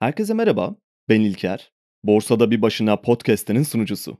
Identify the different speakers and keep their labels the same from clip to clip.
Speaker 1: Herkese merhaba, ben İlker. Borsada Bir Başına podcast'inin sunucusu.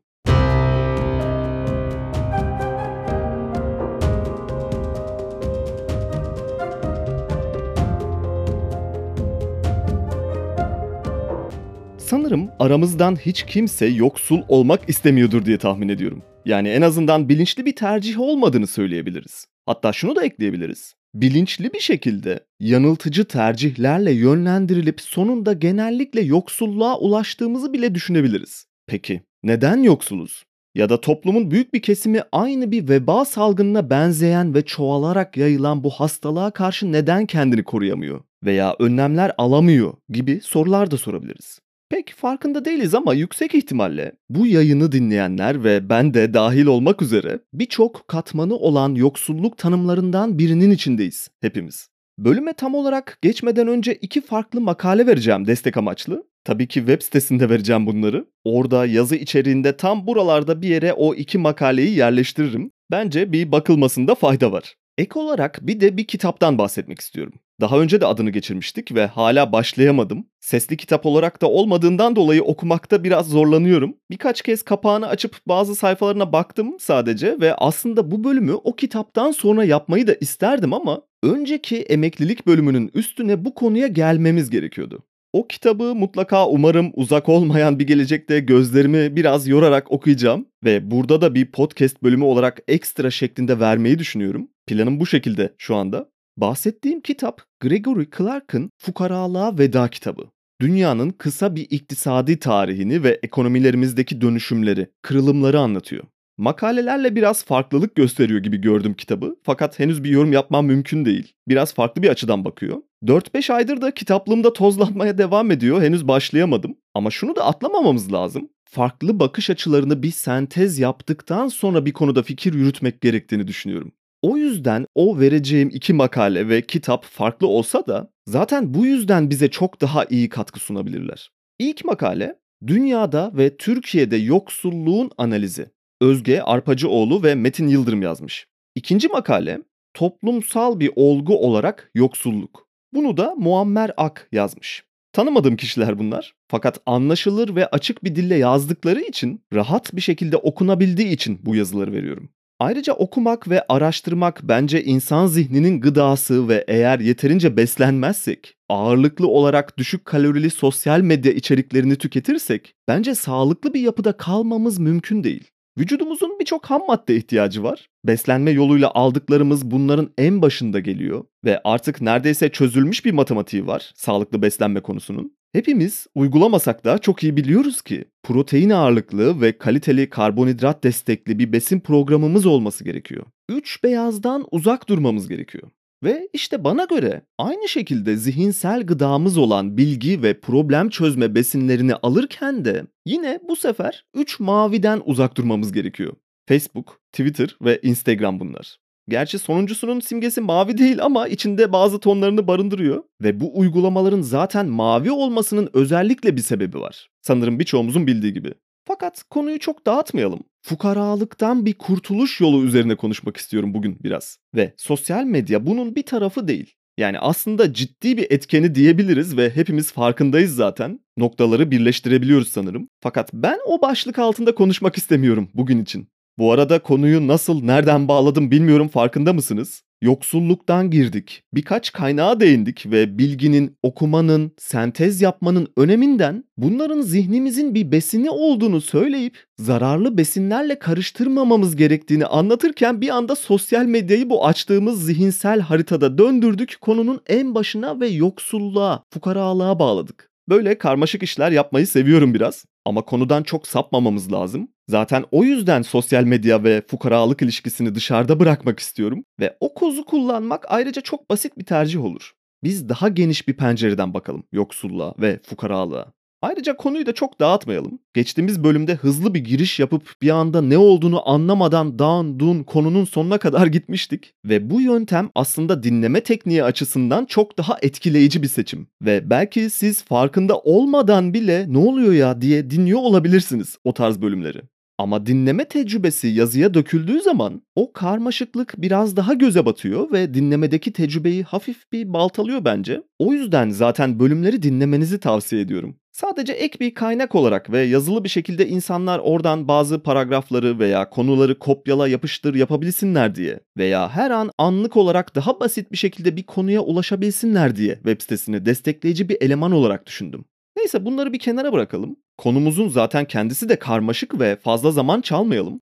Speaker 1: Sanırım aramızdan hiç kimse yoksul olmak istemiyordur diye tahmin ediyorum. Yani en azından bilinçli bir tercih olmadığını söyleyebiliriz. Hatta şunu da ekleyebiliriz. Bilinçli bir şekilde yanıltıcı tercihlerle yönlendirilip sonunda genellikle yoksulluğa ulaştığımızı bile düşünebiliriz. Peki neden yoksuluz? Ya da toplumun büyük bir kesimi aynı bir veba salgınına benzeyen ve çoğalarak yayılan bu hastalığa karşı neden kendini koruyamıyor veya önlemler alamıyor gibi sorular da sorabiliriz. Pek farkında değiliz ama yüksek ihtimalle bu yayını dinleyenler ve ben de dahil olmak üzere birçok katmanı olan yoksulluk tanımlarından birinin içindeyiz hepimiz. Bölüme tam olarak geçmeden önce iki farklı makale vereceğim destek amaçlı. Tabii ki web sitesinde vereceğim bunları. Orada yazı içeriğinde tam buralarda bir yere o iki makaleyi yerleştiririm. Bence bir bakılmasında fayda var. Ek olarak bir de bir kitaptan bahsetmek istiyorum. Daha önce de adını geçirmiştik ve hala başlayamadım. Sesli kitap olarak da olmadığından dolayı okumakta biraz zorlanıyorum. Birkaç kez kapağını açıp bazı sayfalarına baktım sadece ve aslında bu bölümü o kitaptan sonra yapmayı da isterdim ama önceki emeklilik bölümünün üstüne bu konuya gelmemiz gerekiyordu. O kitabı mutlaka umarım uzak olmayan bir gelecekte gözlerimi biraz yorarak okuyacağım ve burada da bir podcast bölümü olarak ekstra şeklinde vermeyi düşünüyorum. Planım bu şekilde şu anda. Bahsettiğim kitap Gregory Clark'ın Fukaralığa Veda kitabı. Dünyanın kısa bir iktisadi tarihini ve ekonomilerimizdeki dönüşümleri, kırılımları anlatıyor. Makalelerle biraz farklılık gösteriyor gibi gördüm kitabı fakat henüz bir yorum yapmam mümkün değil. Biraz farklı bir açıdan bakıyor. 4-5 aydır da kitaplığımda tozlanmaya devam ediyor. Henüz başlayamadım. Ama şunu da atlamamamız lazım. Farklı bakış açılarını bir sentez yaptıktan sonra bir konuda fikir yürütmek gerektiğini düşünüyorum. O yüzden o vereceğim iki makale ve kitap farklı olsa da zaten bu yüzden bize çok daha iyi katkı sunabilirler. İlk makale Dünyada ve Türkiye'de yoksulluğun analizi. Özge Arpacıoğlu ve Metin Yıldırım yazmış. İkinci makale toplumsal bir olgu olarak yoksulluk. Bunu da Muammer Ak yazmış. Tanımadığım kişiler bunlar. Fakat anlaşılır ve açık bir dille yazdıkları için, rahat bir şekilde okunabildiği için bu yazıları veriyorum. Ayrıca okumak ve araştırmak bence insan zihninin gıdası ve eğer yeterince beslenmezsek, ağırlıklı olarak düşük kalorili sosyal medya içeriklerini tüketirsek, bence sağlıklı bir yapıda kalmamız mümkün değil. Vücudumuzun birçok ham madde ihtiyacı var. Beslenme yoluyla aldıklarımız bunların en başında geliyor ve artık neredeyse çözülmüş bir matematiği var sağlıklı beslenme konusunun. Hepimiz uygulamasak da çok iyi biliyoruz ki protein ağırlıklı ve kaliteli karbonhidrat destekli bir besin programımız olması gerekiyor. Üç beyazdan uzak durmamız gerekiyor. Ve işte bana göre aynı şekilde zihinsel gıdamız olan bilgi ve problem çözme besinlerini alırken de yine bu sefer 3 maviden uzak durmamız gerekiyor. Facebook, Twitter ve Instagram bunlar. Gerçi sonuncusunun simgesi mavi değil ama içinde bazı tonlarını barındırıyor ve bu uygulamaların zaten mavi olmasının özellikle bir sebebi var. Sanırım birçoğumuzun bildiği gibi. Fakat konuyu çok dağıtmayalım. Fukaralıktan bir kurtuluş yolu üzerine konuşmak istiyorum bugün biraz. Ve sosyal medya bunun bir tarafı değil. Yani aslında ciddi bir etkeni diyebiliriz ve hepimiz farkındayız zaten. Noktaları birleştirebiliyoruz sanırım. Fakat ben o başlık altında konuşmak istemiyorum bugün için. Bu arada konuyu nasıl, nereden bağladım bilmiyorum farkında mısınız? Yoksulluktan girdik. Birkaç kaynağa değindik ve bilginin, okumanın, sentez yapmanın öneminden bunların zihnimizin bir besini olduğunu söyleyip zararlı besinlerle karıştırmamamız gerektiğini anlatırken bir anda sosyal medyayı bu açtığımız zihinsel haritada döndürdük. Konunun en başına ve yoksulluğa, fukaralığa bağladık. Böyle karmaşık işler yapmayı seviyorum biraz ama konudan çok sapmamamız lazım. Zaten o yüzden sosyal medya ve fukaralık ilişkisini dışarıda bırakmak istiyorum ve o kozu kullanmak ayrıca çok basit bir tercih olur. Biz daha geniş bir pencereden bakalım yoksulluğa ve fukaralığa. Ayrıca konuyu da çok dağıtmayalım. Geçtiğimiz bölümde hızlı bir giriş yapıp bir anda ne olduğunu anlamadan dağın dun konunun sonuna kadar gitmiştik. Ve bu yöntem aslında dinleme tekniği açısından çok daha etkileyici bir seçim. Ve belki siz farkında olmadan bile ne oluyor ya diye dinliyor olabilirsiniz o tarz bölümleri. Ama dinleme tecrübesi yazıya döküldüğü zaman o karmaşıklık biraz daha göze batıyor ve dinlemedeki tecrübeyi hafif bir baltalıyor bence. O yüzden zaten bölümleri dinlemenizi tavsiye ediyorum. Sadece ek bir kaynak olarak ve yazılı bir şekilde insanlar oradan bazı paragrafları veya konuları kopyala yapıştır yapabilsinler diye veya her an anlık olarak daha basit bir şekilde bir konuya ulaşabilsinler diye web sitesini destekleyici bir eleman olarak düşündüm. Neyse bunları bir kenara bırakalım. Konumuzun zaten kendisi de karmaşık ve fazla zaman çalmayalım.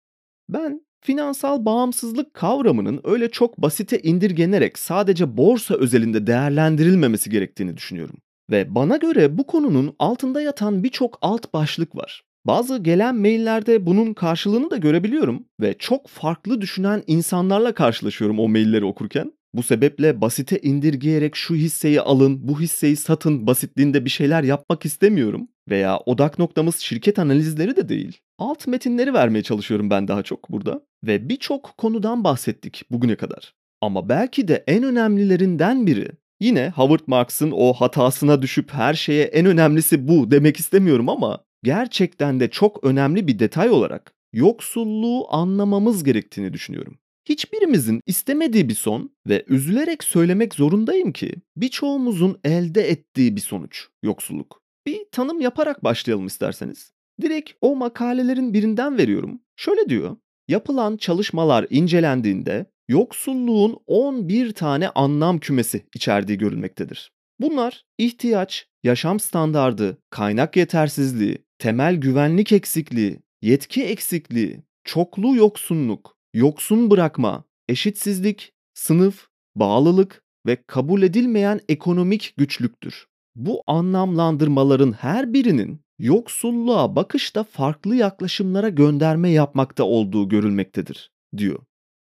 Speaker 1: Ben finansal bağımsızlık kavramının öyle çok basite indirgenerek sadece borsa özelinde değerlendirilmemesi gerektiğini düşünüyorum. Ve bana göre bu konunun altında yatan birçok alt başlık var. Bazı gelen maillerde bunun karşılığını da görebiliyorum ve çok farklı düşünen insanlarla karşılaşıyorum o mailleri okurken. Bu sebeple basite indirgeyerek şu hisseyi alın, bu hisseyi satın basitliğinde bir şeyler yapmak istemiyorum. Veya odak noktamız şirket analizleri de değil. Alt metinleri vermeye çalışıyorum ben daha çok burada. Ve birçok konudan bahsettik bugüne kadar. Ama belki de en önemlilerinden biri Yine Howard Marks'ın o hatasına düşüp her şeye en önemlisi bu demek istemiyorum ama gerçekten de çok önemli bir detay olarak yoksulluğu anlamamız gerektiğini düşünüyorum. Hiçbirimizin istemediği bir son ve üzülerek söylemek zorundayım ki birçoğumuzun elde ettiği bir sonuç yoksulluk. Bir tanım yaparak başlayalım isterseniz. Direkt o makalelerin birinden veriyorum. Şöyle diyor. Yapılan çalışmalar incelendiğinde yoksulluğun 11 tane anlam kümesi içerdiği görülmektedir. Bunlar ihtiyaç, yaşam standardı, kaynak yetersizliği, temel güvenlik eksikliği, yetki eksikliği, çoklu yoksunluk, yoksun bırakma, eşitsizlik, sınıf, bağlılık ve kabul edilmeyen ekonomik güçlüktür. Bu anlamlandırmaların her birinin yoksulluğa bakışta farklı yaklaşımlara gönderme yapmakta olduğu görülmektedir, diyor.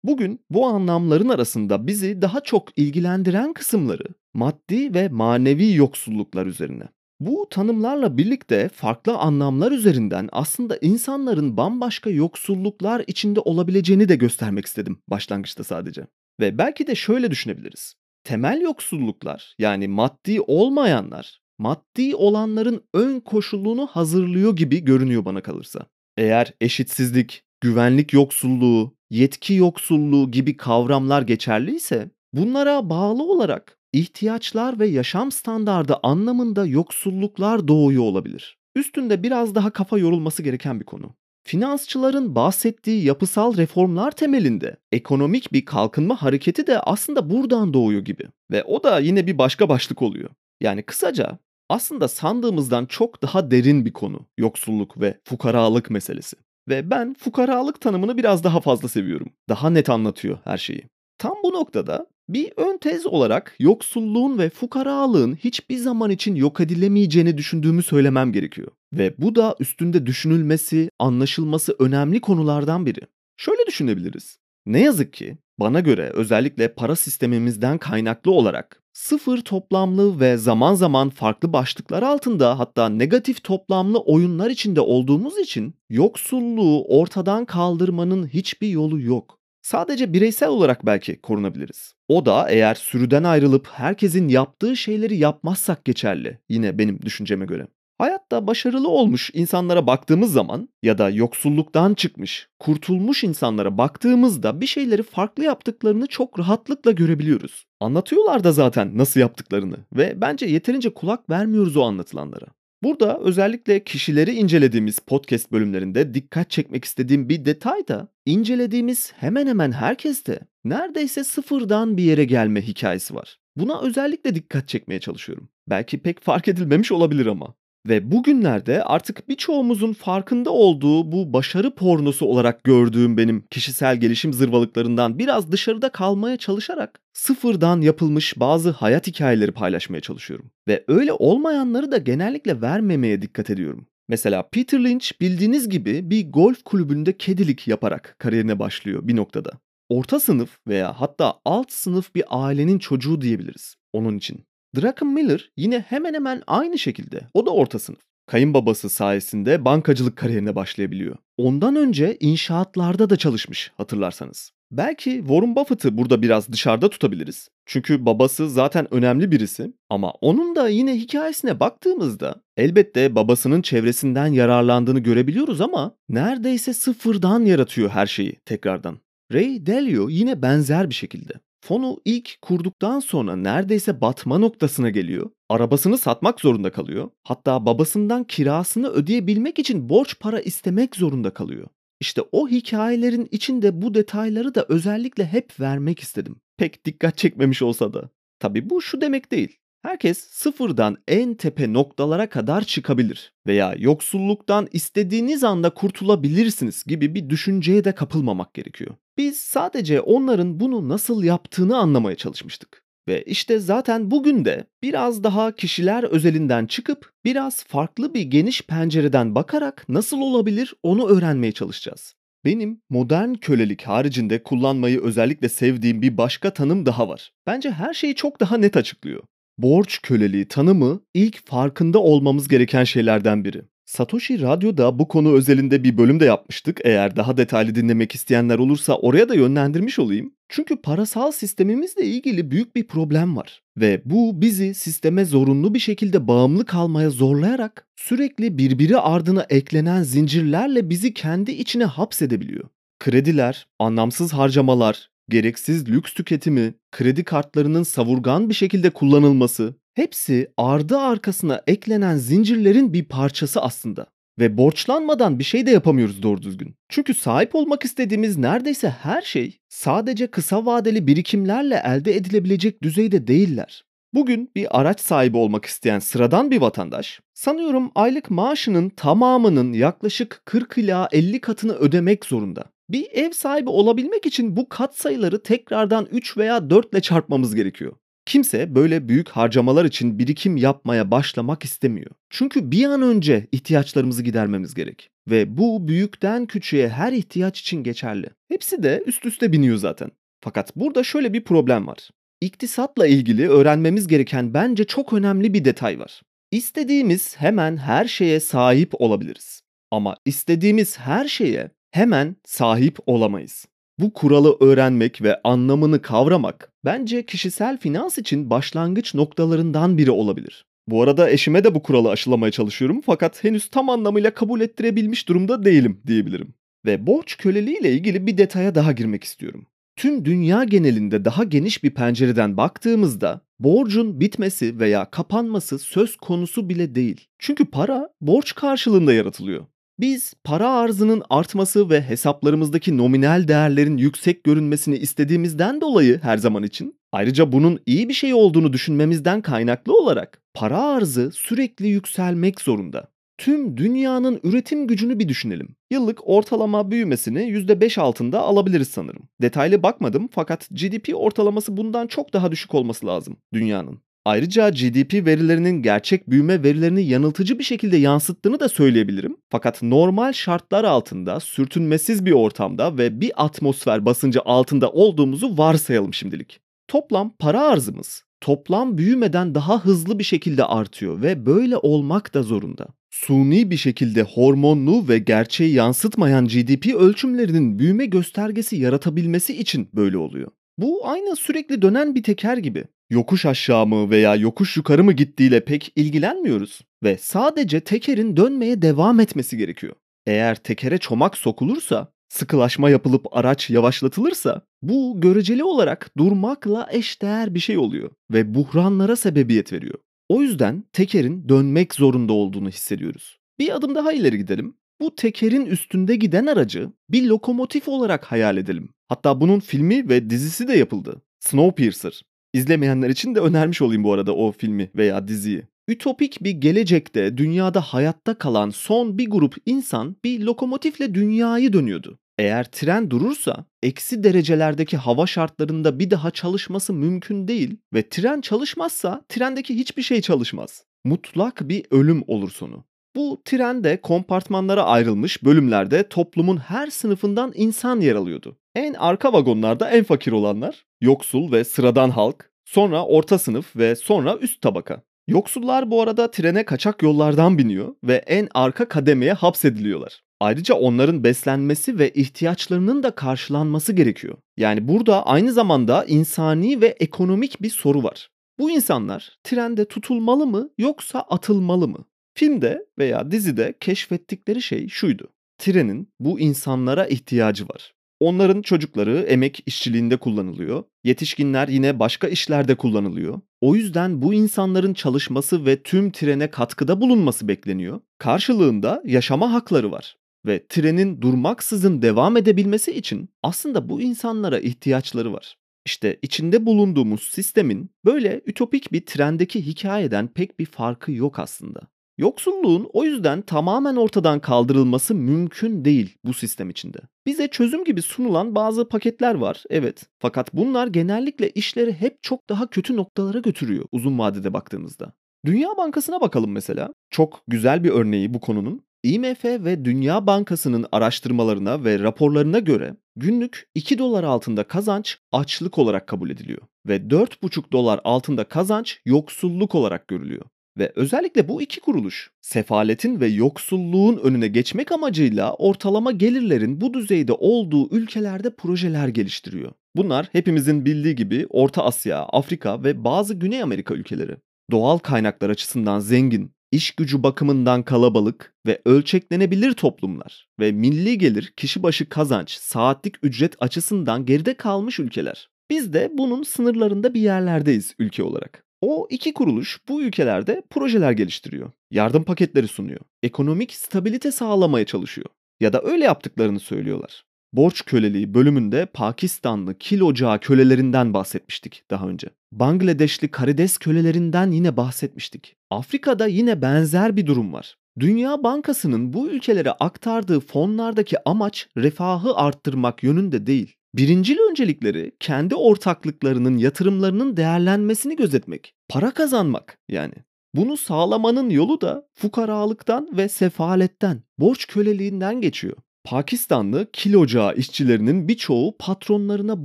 Speaker 1: Bugün bu anlamların arasında bizi daha çok ilgilendiren kısımları maddi ve manevi yoksulluklar üzerine. Bu tanımlarla birlikte farklı anlamlar üzerinden aslında insanların bambaşka yoksulluklar içinde olabileceğini de göstermek istedim başlangıçta sadece. Ve belki de şöyle düşünebiliriz. Temel yoksulluklar yani maddi olmayanlar maddi olanların ön koşulunu hazırlıyor gibi görünüyor bana kalırsa. Eğer eşitsizlik, güvenlik yoksulluğu, yetki yoksulluğu gibi kavramlar geçerliyse bunlara bağlı olarak ihtiyaçlar ve yaşam standardı anlamında yoksulluklar doğuyor olabilir. Üstünde biraz daha kafa yorulması gereken bir konu. Finansçıların bahsettiği yapısal reformlar temelinde ekonomik bir kalkınma hareketi de aslında buradan doğuyor gibi. Ve o da yine bir başka başlık oluyor. Yani kısaca aslında sandığımızdan çok daha derin bir konu yoksulluk ve fukaralık meselesi. Ve ben fukaralık tanımını biraz daha fazla seviyorum. Daha net anlatıyor her şeyi. Tam bu noktada bir ön tez olarak yoksulluğun ve fukaralığın hiçbir zaman için yok edilemeyeceğini düşündüğümü söylemem gerekiyor. Ve bu da üstünde düşünülmesi, anlaşılması önemli konulardan biri. Şöyle düşünebiliriz. Ne yazık ki bana göre özellikle para sistemimizden kaynaklı olarak sıfır toplamlı ve zaman zaman farklı başlıklar altında hatta negatif toplamlı oyunlar içinde olduğumuz için yoksulluğu ortadan kaldırmanın hiçbir yolu yok. Sadece bireysel olarak belki korunabiliriz. O da eğer sürüden ayrılıp herkesin yaptığı şeyleri yapmazsak geçerli. Yine benim düşünceme göre. Hayatta başarılı olmuş insanlara baktığımız zaman ya da yoksulluktan çıkmış, kurtulmuş insanlara baktığımızda bir şeyleri farklı yaptıklarını çok rahatlıkla görebiliyoruz. Anlatıyorlar da zaten nasıl yaptıklarını ve bence yeterince kulak vermiyoruz o anlatılanlara. Burada özellikle kişileri incelediğimiz podcast bölümlerinde dikkat çekmek istediğim bir detay da incelediğimiz hemen hemen herkeste neredeyse sıfırdan bir yere gelme hikayesi var. Buna özellikle dikkat çekmeye çalışıyorum. Belki pek fark edilmemiş olabilir ama. Ve bugünlerde artık birçoğumuzun farkında olduğu bu başarı pornosu olarak gördüğüm benim kişisel gelişim zırvalıklarından biraz dışarıda kalmaya çalışarak sıfırdan yapılmış bazı hayat hikayeleri paylaşmaya çalışıyorum. Ve öyle olmayanları da genellikle vermemeye dikkat ediyorum. Mesela Peter Lynch bildiğiniz gibi bir golf kulübünde kedilik yaparak kariyerine başlıyor bir noktada. Orta sınıf veya hatta alt sınıf bir ailenin çocuğu diyebiliriz onun için. Draken Miller yine hemen hemen aynı şekilde. O da orta sınıf. Kayınbabası sayesinde bankacılık kariyerine başlayabiliyor. Ondan önce inşaatlarda da çalışmış hatırlarsanız. Belki Warren Buffett'ı burada biraz dışarıda tutabiliriz. Çünkü babası zaten önemli birisi ama onun da yine hikayesine baktığımızda elbette babasının çevresinden yararlandığını görebiliyoruz ama neredeyse sıfırdan yaratıyor her şeyi tekrardan. Ray Dalio yine benzer bir şekilde. Fonu ilk kurduktan sonra neredeyse batma noktasına geliyor. Arabasını satmak zorunda kalıyor. Hatta babasından kirasını ödeyebilmek için borç para istemek zorunda kalıyor. İşte o hikayelerin içinde bu detayları da özellikle hep vermek istedim. Pek dikkat çekmemiş olsa da. Tabii bu şu demek değil. Herkes sıfırdan en tepe noktalara kadar çıkabilir veya yoksulluktan istediğiniz anda kurtulabilirsiniz gibi bir düşünceye de kapılmamak gerekiyor. Biz sadece onların bunu nasıl yaptığını anlamaya çalışmıştık. Ve işte zaten bugün de biraz daha kişiler özelinden çıkıp biraz farklı bir geniş pencereden bakarak nasıl olabilir onu öğrenmeye çalışacağız. Benim modern kölelik haricinde kullanmayı özellikle sevdiğim bir başka tanım daha var. Bence her şeyi çok daha net açıklıyor. Borç köleliği tanımı ilk farkında olmamız gereken şeylerden biri. Satoshi Radyo'da bu konu özelinde bir bölüm de yapmıştık. Eğer daha detaylı dinlemek isteyenler olursa oraya da yönlendirmiş olayım. Çünkü parasal sistemimizle ilgili büyük bir problem var. Ve bu bizi sisteme zorunlu bir şekilde bağımlı kalmaya zorlayarak sürekli birbiri ardına eklenen zincirlerle bizi kendi içine hapsedebiliyor. Krediler, anlamsız harcamalar, gereksiz lüks tüketimi, kredi kartlarının savurgan bir şekilde kullanılması, hepsi ardı arkasına eklenen zincirlerin bir parçası aslında. Ve borçlanmadan bir şey de yapamıyoruz doğru düzgün. Çünkü sahip olmak istediğimiz neredeyse her şey sadece kısa vadeli birikimlerle elde edilebilecek düzeyde değiller. Bugün bir araç sahibi olmak isteyen sıradan bir vatandaş, sanıyorum aylık maaşının tamamının yaklaşık 40 ila 50 katını ödemek zorunda. Bir ev sahibi olabilmek için bu kat sayıları tekrardan 3 veya 4 ile çarpmamız gerekiyor. Kimse böyle büyük harcamalar için birikim yapmaya başlamak istemiyor. Çünkü bir an önce ihtiyaçlarımızı gidermemiz gerek. Ve bu büyükten küçüğe her ihtiyaç için geçerli. Hepsi de üst üste biniyor zaten. Fakat burada şöyle bir problem var. İktisatla ilgili öğrenmemiz gereken bence çok önemli bir detay var. İstediğimiz hemen her şeye sahip olabiliriz. Ama istediğimiz her şeye hemen sahip olamayız. Bu kuralı öğrenmek ve anlamını kavramak bence kişisel finans için başlangıç noktalarından biri olabilir. Bu arada eşime de bu kuralı aşılamaya çalışıyorum fakat henüz tam anlamıyla kabul ettirebilmiş durumda değilim diyebilirim. Ve borç köleliği ile ilgili bir detaya daha girmek istiyorum. Tüm dünya genelinde daha geniş bir pencereden baktığımızda borcun bitmesi veya kapanması söz konusu bile değil. Çünkü para borç karşılığında yaratılıyor. Biz para arzının artması ve hesaplarımızdaki nominal değerlerin yüksek görünmesini istediğimizden dolayı her zaman için ayrıca bunun iyi bir şey olduğunu düşünmemizden kaynaklı olarak para arzı sürekli yükselmek zorunda. Tüm dünyanın üretim gücünü bir düşünelim. Yıllık ortalama büyümesini %5 altında alabiliriz sanırım. Detaylı bakmadım fakat GDP ortalaması bundan çok daha düşük olması lazım dünyanın. Ayrıca GDP verilerinin gerçek büyüme verilerini yanıltıcı bir şekilde yansıttığını da söyleyebilirim. Fakat normal şartlar altında, sürtünmesiz bir ortamda ve bir atmosfer basıncı altında olduğumuzu varsayalım şimdilik. Toplam para arzımız toplam büyümeden daha hızlı bir şekilde artıyor ve böyle olmak da zorunda. Suni bir şekilde hormonlu ve gerçeği yansıtmayan GDP ölçümlerinin büyüme göstergesi yaratabilmesi için böyle oluyor. Bu aynı sürekli dönen bir teker gibi yokuş aşağı mı veya yokuş yukarı mı gittiğiyle pek ilgilenmiyoruz ve sadece tekerin dönmeye devam etmesi gerekiyor. Eğer tekere çomak sokulursa, sıkılaşma yapılıp araç yavaşlatılırsa bu göreceli olarak durmakla eşdeğer bir şey oluyor ve buhranlara sebebiyet veriyor. O yüzden tekerin dönmek zorunda olduğunu hissediyoruz. Bir adım daha ileri gidelim. Bu tekerin üstünde giden aracı bir lokomotif olarak hayal edelim. Hatta bunun filmi ve dizisi de yapıldı. Snowpiercer. İzlemeyenler için de önermiş olayım bu arada o filmi veya diziyi. Ütopik bir gelecekte dünyada hayatta kalan son bir grup insan bir lokomotifle dünyayı dönüyordu. Eğer tren durursa eksi derecelerdeki hava şartlarında bir daha çalışması mümkün değil ve tren çalışmazsa trendeki hiçbir şey çalışmaz. Mutlak bir ölüm olur sonu. Bu trende kompartmanlara ayrılmış bölümlerde toplumun her sınıfından insan yer alıyordu. En arka vagonlarda en fakir olanlar, yoksul ve sıradan halk, sonra orta sınıf ve sonra üst tabaka. Yoksullar bu arada trene kaçak yollardan biniyor ve en arka kademeye hapsediliyorlar. Ayrıca onların beslenmesi ve ihtiyaçlarının da karşılanması gerekiyor. Yani burada aynı zamanda insani ve ekonomik bir soru var. Bu insanlar trende tutulmalı mı yoksa atılmalı mı? Filmde veya dizide keşfettikleri şey şuydu. Trenin bu insanlara ihtiyacı var. Onların çocukları emek işçiliğinde kullanılıyor. Yetişkinler yine başka işlerde kullanılıyor. O yüzden bu insanların çalışması ve tüm trene katkıda bulunması bekleniyor. Karşılığında yaşama hakları var ve trenin durmaksızın devam edebilmesi için aslında bu insanlara ihtiyaçları var. İşte içinde bulunduğumuz sistemin böyle ütopik bir trendeki hikayeden pek bir farkı yok aslında. Yoksulluğun o yüzden tamamen ortadan kaldırılması mümkün değil bu sistem içinde. Bize çözüm gibi sunulan bazı paketler var, evet. Fakat bunlar genellikle işleri hep çok daha kötü noktalara götürüyor uzun vadede baktığımızda. Dünya Bankası'na bakalım mesela. Çok güzel bir örneği bu konunun. IMF ve Dünya Bankası'nın araştırmalarına ve raporlarına göre günlük 2 dolar altında kazanç açlık olarak kabul ediliyor ve 4,5 dolar altında kazanç yoksulluk olarak görülüyor. Ve özellikle bu iki kuruluş sefaletin ve yoksulluğun önüne geçmek amacıyla ortalama gelirlerin bu düzeyde olduğu ülkelerde projeler geliştiriyor. Bunlar hepimizin bildiği gibi Orta Asya, Afrika ve bazı Güney Amerika ülkeleri. Doğal kaynaklar açısından zengin, iş gücü bakımından kalabalık ve ölçeklenebilir toplumlar ve milli gelir, kişi başı kazanç, saatlik ücret açısından geride kalmış ülkeler. Biz de bunun sınırlarında bir yerlerdeyiz ülke olarak. O iki kuruluş bu ülkelerde projeler geliştiriyor. Yardım paketleri sunuyor. Ekonomik stabilite sağlamaya çalışıyor. Ya da öyle yaptıklarını söylüyorlar. Borç köleliği bölümünde Pakistanlı kil ocağı kölelerinden bahsetmiştik daha önce. Bangladeşli karides kölelerinden yine bahsetmiştik. Afrika'da yine benzer bir durum var. Dünya Bankası'nın bu ülkelere aktardığı fonlardaki amaç refahı arttırmak yönünde değil. Birincil öncelikleri kendi ortaklıklarının yatırımlarının değerlenmesini gözetmek, para kazanmak yani. Bunu sağlamanın yolu da fukaralıktan ve sefaletten, borç köleliğinden geçiyor. Pakistanlı kil ocağı işçilerinin birçoğu patronlarına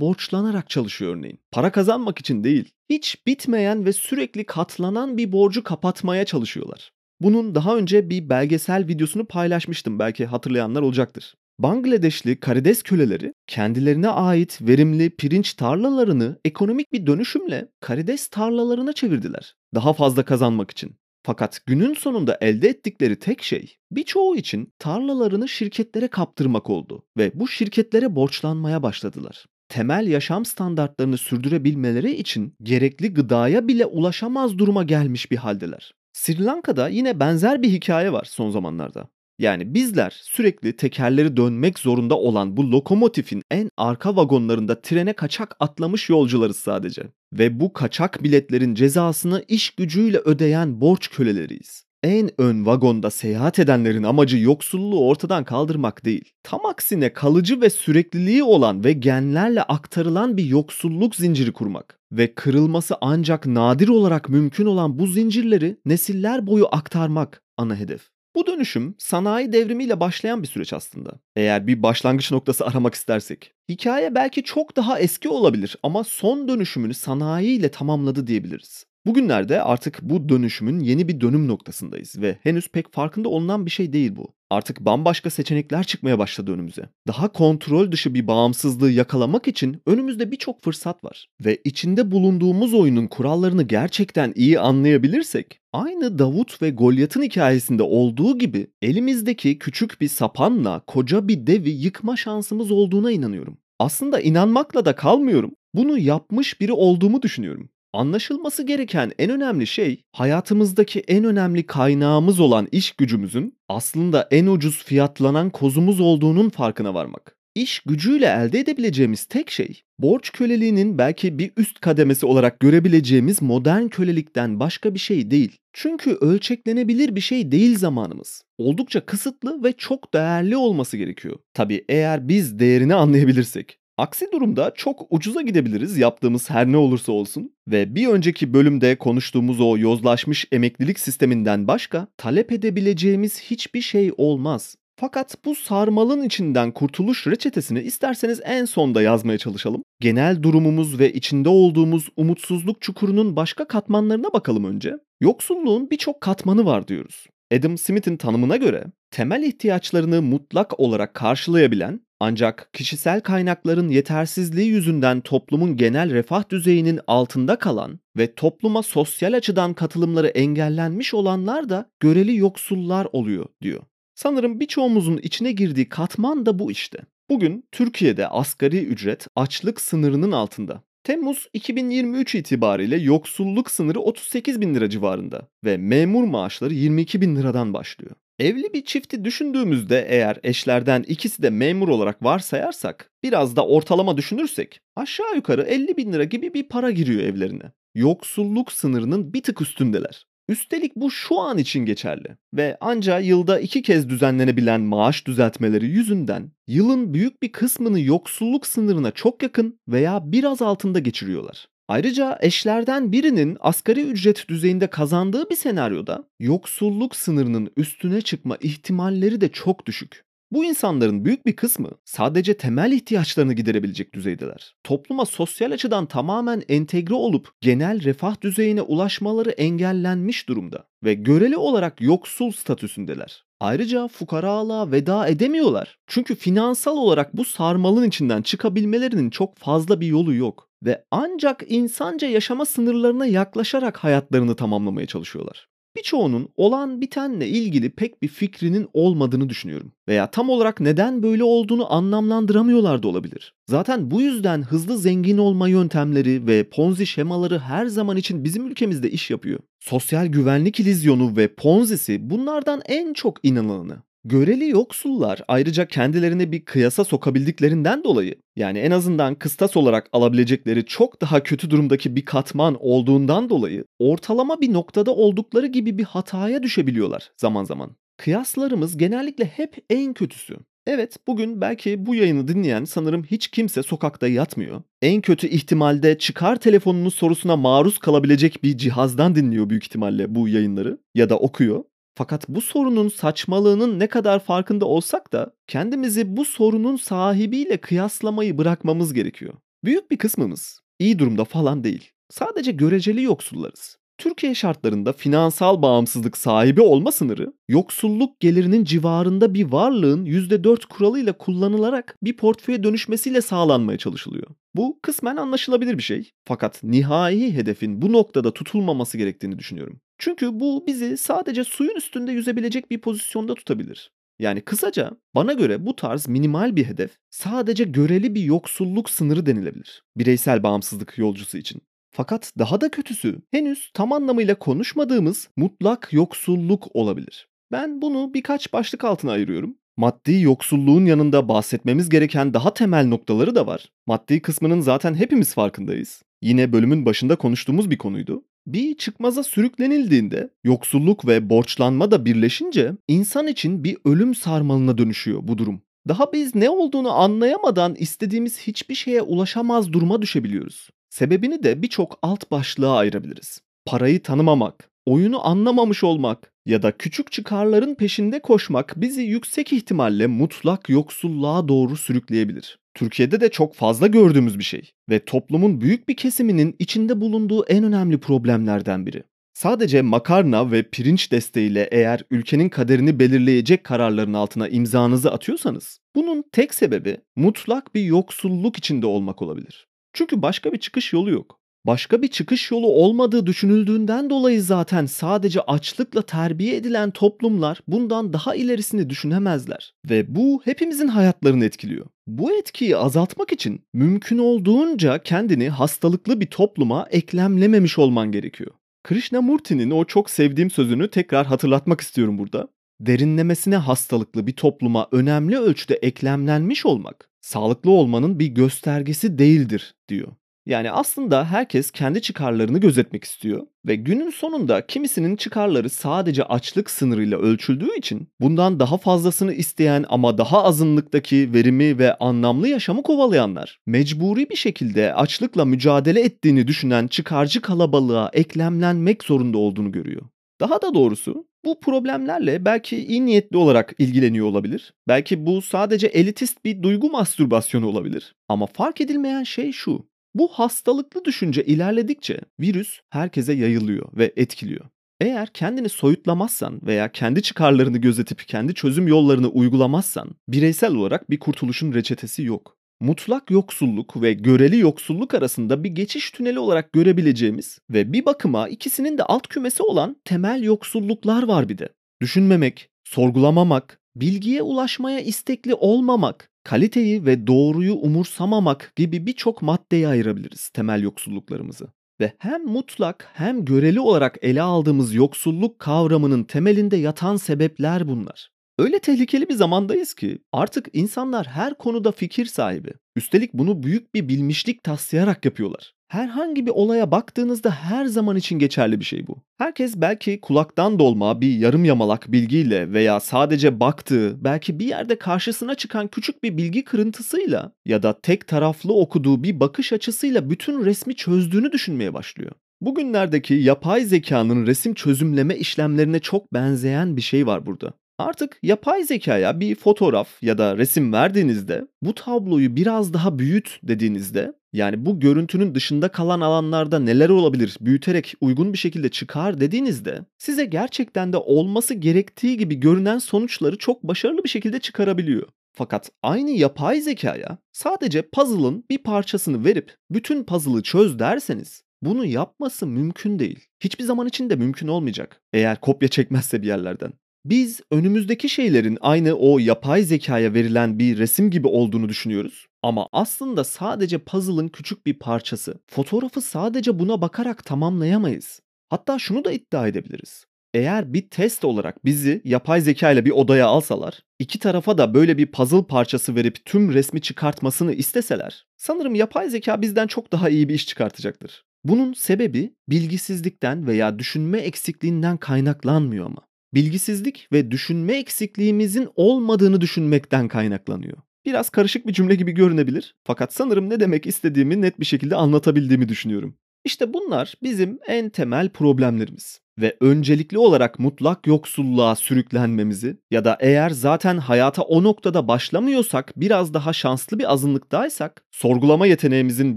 Speaker 1: borçlanarak çalışıyor örneğin. Para kazanmak için değil, hiç bitmeyen ve sürekli katlanan bir borcu kapatmaya çalışıyorlar. Bunun daha önce bir belgesel videosunu paylaşmıştım belki hatırlayanlar olacaktır. Bangladeşli karides köleleri kendilerine ait verimli pirinç tarlalarını ekonomik bir dönüşümle karides tarlalarına çevirdiler. Daha fazla kazanmak için. Fakat günün sonunda elde ettikleri tek şey birçoğu için tarlalarını şirketlere kaptırmak oldu ve bu şirketlere borçlanmaya başladılar. Temel yaşam standartlarını sürdürebilmeleri için gerekli gıdaya bile ulaşamaz duruma gelmiş bir haldeler. Sri Lanka'da yine benzer bir hikaye var son zamanlarda. Yani bizler sürekli tekerleri dönmek zorunda olan bu lokomotifin en arka vagonlarında trene kaçak atlamış yolcularız sadece. Ve bu kaçak biletlerin cezasını iş gücüyle ödeyen borç köleleriyiz. En ön vagonda seyahat edenlerin amacı yoksulluğu ortadan kaldırmak değil. Tam aksine kalıcı ve sürekliliği olan ve genlerle aktarılan bir yoksulluk zinciri kurmak ve kırılması ancak nadir olarak mümkün olan bu zincirleri nesiller boyu aktarmak ana hedef. Bu dönüşüm sanayi devrimiyle başlayan bir süreç aslında. Eğer bir başlangıç noktası aramak istersek. Hikaye belki çok daha eski olabilir ama son dönüşümünü sanayi ile tamamladı diyebiliriz. Bugünlerde artık bu dönüşümün yeni bir dönüm noktasındayız ve henüz pek farkında olunan bir şey değil bu. Artık bambaşka seçenekler çıkmaya başladı önümüze. Daha kontrol dışı bir bağımsızlığı yakalamak için önümüzde birçok fırsat var. Ve içinde bulunduğumuz oyunun kurallarını gerçekten iyi anlayabilirsek, aynı Davut ve Golyat'ın hikayesinde olduğu gibi elimizdeki küçük bir sapanla koca bir devi yıkma şansımız olduğuna inanıyorum. Aslında inanmakla da kalmıyorum. Bunu yapmış biri olduğumu düşünüyorum. Anlaşılması gereken en önemli şey hayatımızdaki en önemli kaynağımız olan iş gücümüzün aslında en ucuz fiyatlanan kozumuz olduğunun farkına varmak. İş gücüyle elde edebileceğimiz tek şey borç köleliğinin belki bir üst kademesi olarak görebileceğimiz modern kölelikten başka bir şey değil. Çünkü ölçeklenebilir bir şey değil zamanımız. Oldukça kısıtlı ve çok değerli olması gerekiyor. Tabii eğer biz değerini anlayabilirsek. Aksi durumda çok ucuza gidebiliriz yaptığımız her ne olursa olsun ve bir önceki bölümde konuştuğumuz o yozlaşmış emeklilik sisteminden başka talep edebileceğimiz hiçbir şey olmaz. Fakat bu sarmalın içinden kurtuluş reçetesini isterseniz en sonda yazmaya çalışalım. Genel durumumuz ve içinde olduğumuz umutsuzluk çukurunun başka katmanlarına bakalım önce. Yoksulluğun birçok katmanı var diyoruz. Adam Smith'in tanımına göre temel ihtiyaçlarını mutlak olarak karşılayabilen ancak kişisel kaynakların yetersizliği yüzünden toplumun genel refah düzeyinin altında kalan ve topluma sosyal açıdan katılımları engellenmiş olanlar da göreli yoksullar oluyor diyor. Sanırım birçoğumuzun içine girdiği katman da bu işte. Bugün Türkiye'de asgari ücret açlık sınırının altında. Temmuz 2023 itibariyle yoksulluk sınırı 38 bin lira civarında ve memur maaşları 22 bin liradan başlıyor. Evli bir çifti düşündüğümüzde eğer eşlerden ikisi de memur olarak varsayarsak, biraz da ortalama düşünürsek aşağı yukarı 50 bin lira gibi bir para giriyor evlerine. Yoksulluk sınırının bir tık üstündeler. Üstelik bu şu an için geçerli ve anca yılda iki kez düzenlenebilen maaş düzeltmeleri yüzünden yılın büyük bir kısmını yoksulluk sınırına çok yakın veya biraz altında geçiriyorlar. Ayrıca eşlerden birinin asgari ücret düzeyinde kazandığı bir senaryoda yoksulluk sınırının üstüne çıkma ihtimalleri de çok düşük. Bu insanların büyük bir kısmı sadece temel ihtiyaçlarını giderebilecek düzeydeler. Topluma sosyal açıdan tamamen entegre olup genel refah düzeyine ulaşmaları engellenmiş durumda ve göreli olarak yoksul statüsündeler. Ayrıca fukaralığa veda edemiyorlar. Çünkü finansal olarak bu sarmalın içinden çıkabilmelerinin çok fazla bir yolu yok ve ancak insanca yaşama sınırlarına yaklaşarak hayatlarını tamamlamaya çalışıyorlar birçoğunun olan bitenle ilgili pek bir fikrinin olmadığını düşünüyorum. Veya tam olarak neden böyle olduğunu anlamlandıramıyorlar da olabilir. Zaten bu yüzden hızlı zengin olma yöntemleri ve ponzi şemaları her zaman için bizim ülkemizde iş yapıyor. Sosyal güvenlik ilizyonu ve ponzisi bunlardan en çok inanılanı. Göreli yoksullar ayrıca kendilerine bir kıyasa sokabildiklerinden dolayı yani en azından kıstas olarak alabilecekleri çok daha kötü durumdaki bir katman olduğundan dolayı ortalama bir noktada oldukları gibi bir hataya düşebiliyorlar zaman zaman. Kıyaslarımız genellikle hep en kötüsü. Evet, bugün belki bu yayını dinleyen sanırım hiç kimse sokakta yatmıyor. En kötü ihtimalde çıkar telefonunun sorusuna maruz kalabilecek bir cihazdan dinliyor büyük ihtimalle bu yayınları ya da okuyor. Fakat bu sorunun saçmalığının ne kadar farkında olsak da kendimizi bu sorunun sahibiyle kıyaslamayı bırakmamız gerekiyor. Büyük bir kısmımız iyi durumda falan değil. Sadece göreceli yoksullarız. Türkiye şartlarında finansal bağımsızlık sahibi olma sınırı, yoksulluk gelirinin civarında bir varlığın %4 kuralıyla kullanılarak bir portföye dönüşmesiyle sağlanmaya çalışılıyor. Bu kısmen anlaşılabilir bir şey. Fakat nihai hedefin bu noktada tutulmaması gerektiğini düşünüyorum. Çünkü bu bizi sadece suyun üstünde yüzebilecek bir pozisyonda tutabilir. Yani kısaca bana göre bu tarz minimal bir hedef sadece göreli bir yoksulluk sınırı denilebilir. Bireysel bağımsızlık yolcusu için. Fakat daha da kötüsü henüz tam anlamıyla konuşmadığımız mutlak yoksulluk olabilir. Ben bunu birkaç başlık altına ayırıyorum. Maddi yoksulluğun yanında bahsetmemiz gereken daha temel noktaları da var. Maddi kısmının zaten hepimiz farkındayız. Yine bölümün başında konuştuğumuz bir konuydu. Bir çıkmaza sürüklenildiğinde yoksulluk ve borçlanma da birleşince insan için bir ölüm sarmalına dönüşüyor bu durum. Daha biz ne olduğunu anlayamadan istediğimiz hiçbir şeye ulaşamaz duruma düşebiliyoruz. Sebebini de birçok alt başlığa ayırabiliriz. Parayı tanımamak, oyunu anlamamış olmak ya da küçük çıkarların peşinde koşmak bizi yüksek ihtimalle mutlak yoksulluğa doğru sürükleyebilir. Türkiye'de de çok fazla gördüğümüz bir şey ve toplumun büyük bir kesiminin içinde bulunduğu en önemli problemlerden biri. Sadece makarna ve pirinç desteğiyle eğer ülkenin kaderini belirleyecek kararların altına imzanızı atıyorsanız, bunun tek sebebi mutlak bir yoksulluk içinde olmak olabilir. Çünkü başka bir çıkış yolu yok. Başka bir çıkış yolu olmadığı düşünüldüğünden dolayı zaten sadece açlıkla terbiye edilen toplumlar bundan daha ilerisini düşünemezler. Ve bu hepimizin hayatlarını etkiliyor. Bu etkiyi azaltmak için mümkün olduğunca kendini hastalıklı bir topluma eklemlememiş olman gerekiyor. Krishnamurti'nin o çok sevdiğim sözünü tekrar hatırlatmak istiyorum burada. Derinlemesine hastalıklı bir topluma önemli ölçüde eklemlenmiş olmak, sağlıklı olmanın bir göstergesi değildir diyor. Yani aslında herkes kendi çıkarlarını gözetmek istiyor ve günün sonunda kimisinin çıkarları sadece açlık sınırıyla ölçüldüğü için bundan daha fazlasını isteyen ama daha azınlıktaki verimi ve anlamlı yaşamı kovalayanlar mecburi bir şekilde açlıkla mücadele ettiğini düşünen çıkarcı kalabalığa eklemlenmek zorunda olduğunu görüyor. Daha da doğrusu bu problemlerle belki iyi niyetli olarak ilgileniyor olabilir. Belki bu sadece elitist bir duygu mastürbasyonu olabilir. Ama fark edilmeyen şey şu. Bu hastalıklı düşünce ilerledikçe virüs herkese yayılıyor ve etkiliyor. Eğer kendini soyutlamazsan veya kendi çıkarlarını gözetip kendi çözüm yollarını uygulamazsan bireysel olarak bir kurtuluşun reçetesi yok. Mutlak yoksulluk ve göreli yoksulluk arasında bir geçiş tüneli olarak görebileceğimiz ve bir bakıma ikisinin de alt kümesi olan temel yoksulluklar var bir de. Düşünmemek, sorgulamamak, bilgiye ulaşmaya istekli olmamak, kaliteyi ve doğruyu umursamamak gibi birçok maddeye ayırabiliriz temel yoksulluklarımızı. Ve hem mutlak hem göreli olarak ele aldığımız yoksulluk kavramının temelinde yatan sebepler bunlar. Öyle tehlikeli bir zamandayız ki artık insanlar her konuda fikir sahibi. Üstelik bunu büyük bir bilmişlik taslayarak yapıyorlar. Herhangi bir olaya baktığınızda her zaman için geçerli bir şey bu. Herkes belki kulaktan dolma bir yarım yamalak bilgiyle veya sadece baktığı, belki bir yerde karşısına çıkan küçük bir bilgi kırıntısıyla ya da tek taraflı okuduğu bir bakış açısıyla bütün resmi çözdüğünü düşünmeye başlıyor. Bugünlerdeki yapay zekanın resim çözümleme işlemlerine çok benzeyen bir şey var burada. Artık yapay zekaya bir fotoğraf ya da resim verdiğinizde bu tabloyu biraz daha büyüt dediğinizde yani bu görüntünün dışında kalan alanlarda neler olabilir büyüterek uygun bir şekilde çıkar dediğinizde size gerçekten de olması gerektiği gibi görünen sonuçları çok başarılı bir şekilde çıkarabiliyor. Fakat aynı yapay zekaya sadece puzzle'ın bir parçasını verip bütün puzzle'ı çöz derseniz bunu yapması mümkün değil. Hiçbir zaman için de mümkün olmayacak. Eğer kopya çekmezse bir yerlerden. Biz önümüzdeki şeylerin aynı o yapay zekaya verilen bir resim gibi olduğunu düşünüyoruz. Ama aslında sadece puzzle'ın küçük bir parçası. Fotoğrafı sadece buna bakarak tamamlayamayız. Hatta şunu da iddia edebiliriz. Eğer bir test olarak bizi yapay zeka ile bir odaya alsalar, iki tarafa da böyle bir puzzle parçası verip tüm resmi çıkartmasını isteseler, sanırım yapay zeka bizden çok daha iyi bir iş çıkartacaktır. Bunun sebebi bilgisizlikten veya düşünme eksikliğinden kaynaklanmıyor ama bilgisizlik ve düşünme eksikliğimizin olmadığını düşünmekten kaynaklanıyor. Biraz karışık bir cümle gibi görünebilir fakat sanırım ne demek istediğimi net bir şekilde anlatabildiğimi düşünüyorum. İşte bunlar bizim en temel problemlerimiz ve öncelikli olarak mutlak yoksulluğa sürüklenmemizi ya da eğer zaten hayata o noktada başlamıyorsak biraz daha şanslı bir azınlıktaysak, sorgulama yeteneğimizin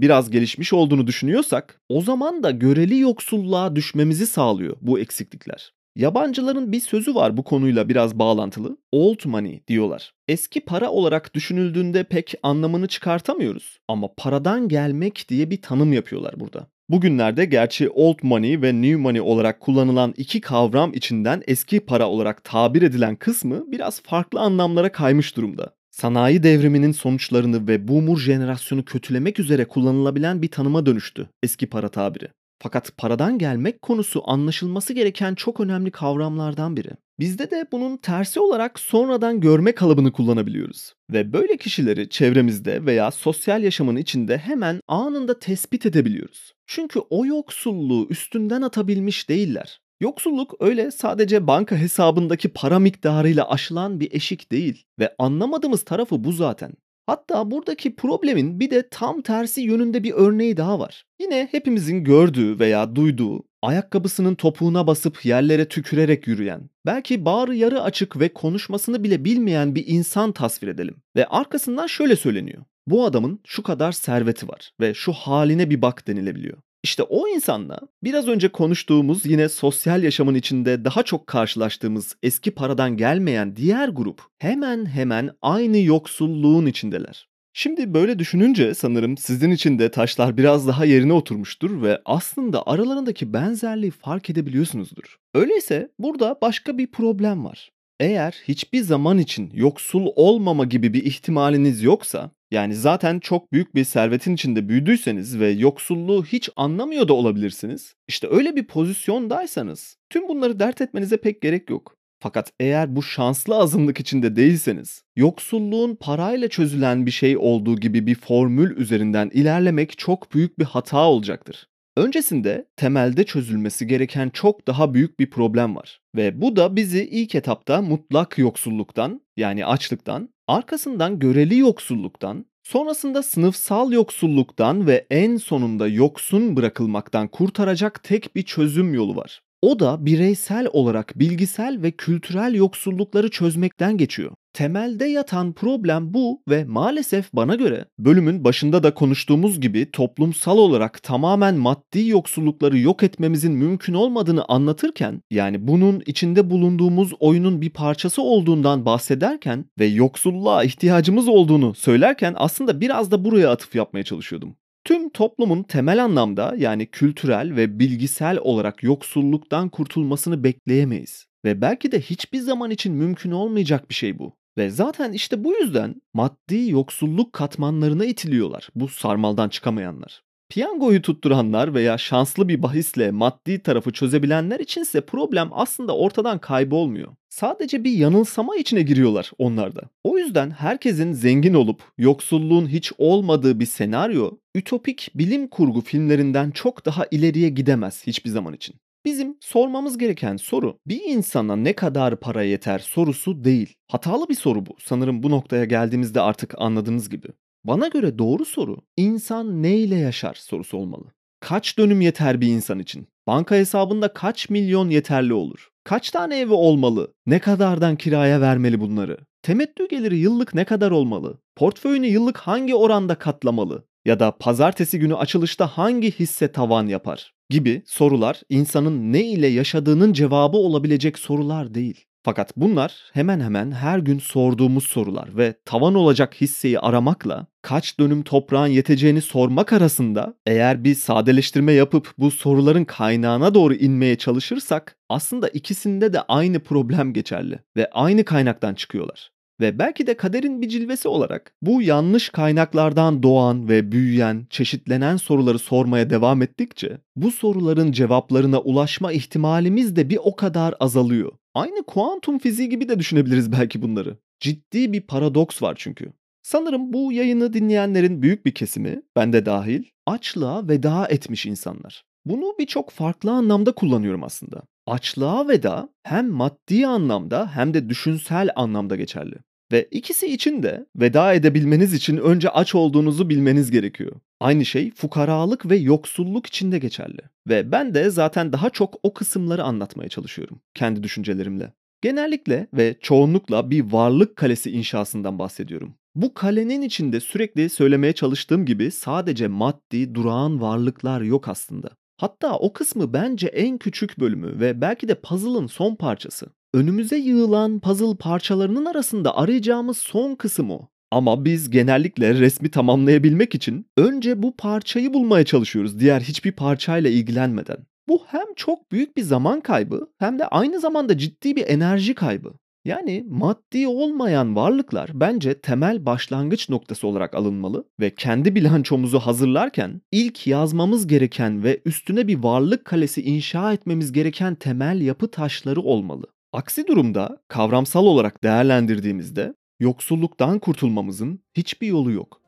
Speaker 1: biraz gelişmiş olduğunu düşünüyorsak o zaman da göreli yoksulluğa düşmemizi sağlıyor bu eksiklikler. Yabancıların bir sözü var bu konuyla biraz bağlantılı. Old money diyorlar. Eski para olarak düşünüldüğünde pek anlamını çıkartamıyoruz ama paradan gelmek diye bir tanım yapıyorlar burada. Bugünlerde gerçi old money ve new money olarak kullanılan iki kavram içinden eski para olarak tabir edilen kısmı biraz farklı anlamlara kaymış durumda. Sanayi devriminin sonuçlarını ve boomer jenerasyonu kötülemek üzere kullanılabilen bir tanıma dönüştü eski para tabiri. Fakat paradan gelmek konusu anlaşılması gereken çok önemli kavramlardan biri. Bizde de bunun tersi olarak sonradan görme kalıbını kullanabiliyoruz. Ve böyle kişileri çevremizde veya sosyal yaşamın içinde hemen anında tespit edebiliyoruz. Çünkü o yoksulluğu üstünden atabilmiş değiller. Yoksulluk öyle sadece banka hesabındaki para miktarıyla aşılan bir eşik değil ve anlamadığımız tarafı bu zaten. Hatta buradaki problemin bir de tam tersi yönünde bir örneği daha var. Yine hepimizin gördüğü veya duyduğu, ayakkabısının topuğuna basıp yerlere tükürerek yürüyen, belki bağrı yarı açık ve konuşmasını bile bilmeyen bir insan tasvir edelim. Ve arkasından şöyle söyleniyor. Bu adamın şu kadar serveti var ve şu haline bir bak denilebiliyor. İşte o insanla biraz önce konuştuğumuz yine sosyal yaşamın içinde daha çok karşılaştığımız eski paradan gelmeyen diğer grup hemen hemen aynı yoksulluğun içindeler. Şimdi böyle düşününce sanırım sizin için de taşlar biraz daha yerine oturmuştur ve aslında aralarındaki benzerliği fark edebiliyorsunuzdur. Öyleyse burada başka bir problem var. Eğer hiçbir zaman için yoksul olmama gibi bir ihtimaliniz yoksa yani zaten çok büyük bir servetin içinde büyüdüyseniz ve yoksulluğu hiç anlamıyor da olabilirsiniz. İşte öyle bir pozisyondaysanız tüm bunları dert etmenize pek gerek yok. Fakat eğer bu şanslı azınlık içinde değilseniz, yoksulluğun parayla çözülen bir şey olduğu gibi bir formül üzerinden ilerlemek çok büyük bir hata olacaktır. Öncesinde temelde çözülmesi gereken çok daha büyük bir problem var. Ve bu da bizi ilk etapta mutlak yoksulluktan yani açlıktan, arkasından göreli yoksulluktan, sonrasında sınıfsal yoksulluktan ve en sonunda yoksun bırakılmaktan kurtaracak tek bir çözüm yolu var. O da bireysel olarak bilgisel ve kültürel yoksullukları çözmekten geçiyor. Temelde yatan problem bu ve maalesef bana göre bölümün başında da konuştuğumuz gibi toplumsal olarak tamamen maddi yoksullukları yok etmemizin mümkün olmadığını anlatırken yani bunun içinde bulunduğumuz oyunun bir parçası olduğundan bahsederken ve yoksulluğa ihtiyacımız olduğunu söylerken aslında biraz da buraya atıf yapmaya çalışıyordum. Tüm toplumun temel anlamda yani kültürel ve bilgisel olarak yoksulluktan kurtulmasını bekleyemeyiz. Ve belki de hiçbir zaman için mümkün olmayacak bir şey bu. Ve zaten işte bu yüzden maddi yoksulluk katmanlarına itiliyorlar bu sarmaldan çıkamayanlar. Piyangoyu tutturanlar veya şanslı bir bahisle maddi tarafı çözebilenler içinse problem aslında ortadan kaybolmuyor. Sadece bir yanılsama içine giriyorlar onlar da. O yüzden herkesin zengin olup yoksulluğun hiç olmadığı bir senaryo ütopik bilim kurgu filmlerinden çok daha ileriye gidemez hiçbir zaman için. Bizim sormamız gereken soru bir insana ne kadar para yeter sorusu değil. Hatalı bir soru bu. Sanırım bu noktaya geldiğimizde artık anladığınız gibi. Bana göre doğru soru insan neyle yaşar sorusu olmalı. Kaç dönüm yeter bir insan için? Banka hesabında kaç milyon yeterli olur? Kaç tane evi olmalı? Ne kadardan kiraya vermeli bunları? Temettü geliri yıllık ne kadar olmalı? Portföyünü yıllık hangi oranda katlamalı? Ya da pazartesi günü açılışta hangi hisse tavan yapar? Gibi sorular insanın ne ile yaşadığının cevabı olabilecek sorular değil. Fakat bunlar hemen hemen her gün sorduğumuz sorular ve tavan olacak hisseyi aramakla kaç dönüm toprağın yeteceğini sormak arasında eğer bir sadeleştirme yapıp bu soruların kaynağına doğru inmeye çalışırsak aslında ikisinde de aynı problem geçerli ve aynı kaynaktan çıkıyorlar. Ve belki de kaderin bir cilvesi olarak bu yanlış kaynaklardan doğan ve büyüyen, çeşitlenen soruları sormaya devam ettikçe bu soruların cevaplarına ulaşma ihtimalimiz de bir o kadar azalıyor. Aynı kuantum fiziği gibi de düşünebiliriz belki bunları. Ciddi bir paradoks var çünkü. Sanırım bu yayını dinleyenlerin büyük bir kesimi, ben de dahil, açlığa veda etmiş insanlar. Bunu birçok farklı anlamda kullanıyorum aslında. Açlığa veda hem maddi anlamda hem de düşünsel anlamda geçerli. Ve ikisi için de veda edebilmeniz için önce aç olduğunuzu bilmeniz gerekiyor. Aynı şey fukaralık ve yoksulluk için de geçerli. Ve ben de zaten daha çok o kısımları anlatmaya çalışıyorum kendi düşüncelerimle. Genellikle ve çoğunlukla bir varlık kalesi inşasından bahsediyorum. Bu kalenin içinde sürekli söylemeye çalıştığım gibi sadece maddi durağan varlıklar yok aslında. Hatta o kısmı bence en küçük bölümü ve belki de puzzle'ın son parçası. Önümüze yığılan puzzle parçalarının arasında arayacağımız son kısım o. Ama biz genellikle resmi tamamlayabilmek için önce bu parçayı bulmaya çalışıyoruz diğer hiçbir parçayla ilgilenmeden. Bu hem çok büyük bir zaman kaybı hem de aynı zamanda ciddi bir enerji kaybı. Yani maddi olmayan varlıklar bence temel başlangıç noktası olarak alınmalı ve kendi bilançomuzu hazırlarken ilk yazmamız gereken ve üstüne bir varlık kalesi inşa etmemiz gereken temel yapı taşları olmalı. Aksi durumda kavramsal olarak değerlendirdiğimizde yoksulluktan kurtulmamızın hiçbir yolu yok.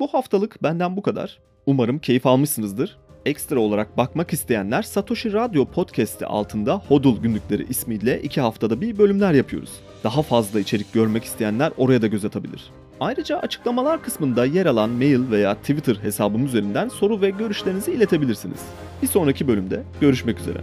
Speaker 1: Bu haftalık benden bu kadar. Umarım keyif almışsınızdır. Ekstra olarak bakmak isteyenler Satoshi Radyo Podcast'i altında Hodul Günlükleri ismiyle iki haftada bir bölümler yapıyoruz. Daha fazla içerik görmek isteyenler oraya da göz atabilir. Ayrıca açıklamalar kısmında yer alan mail veya Twitter hesabım üzerinden soru ve görüşlerinizi iletebilirsiniz. Bir sonraki bölümde görüşmek üzere.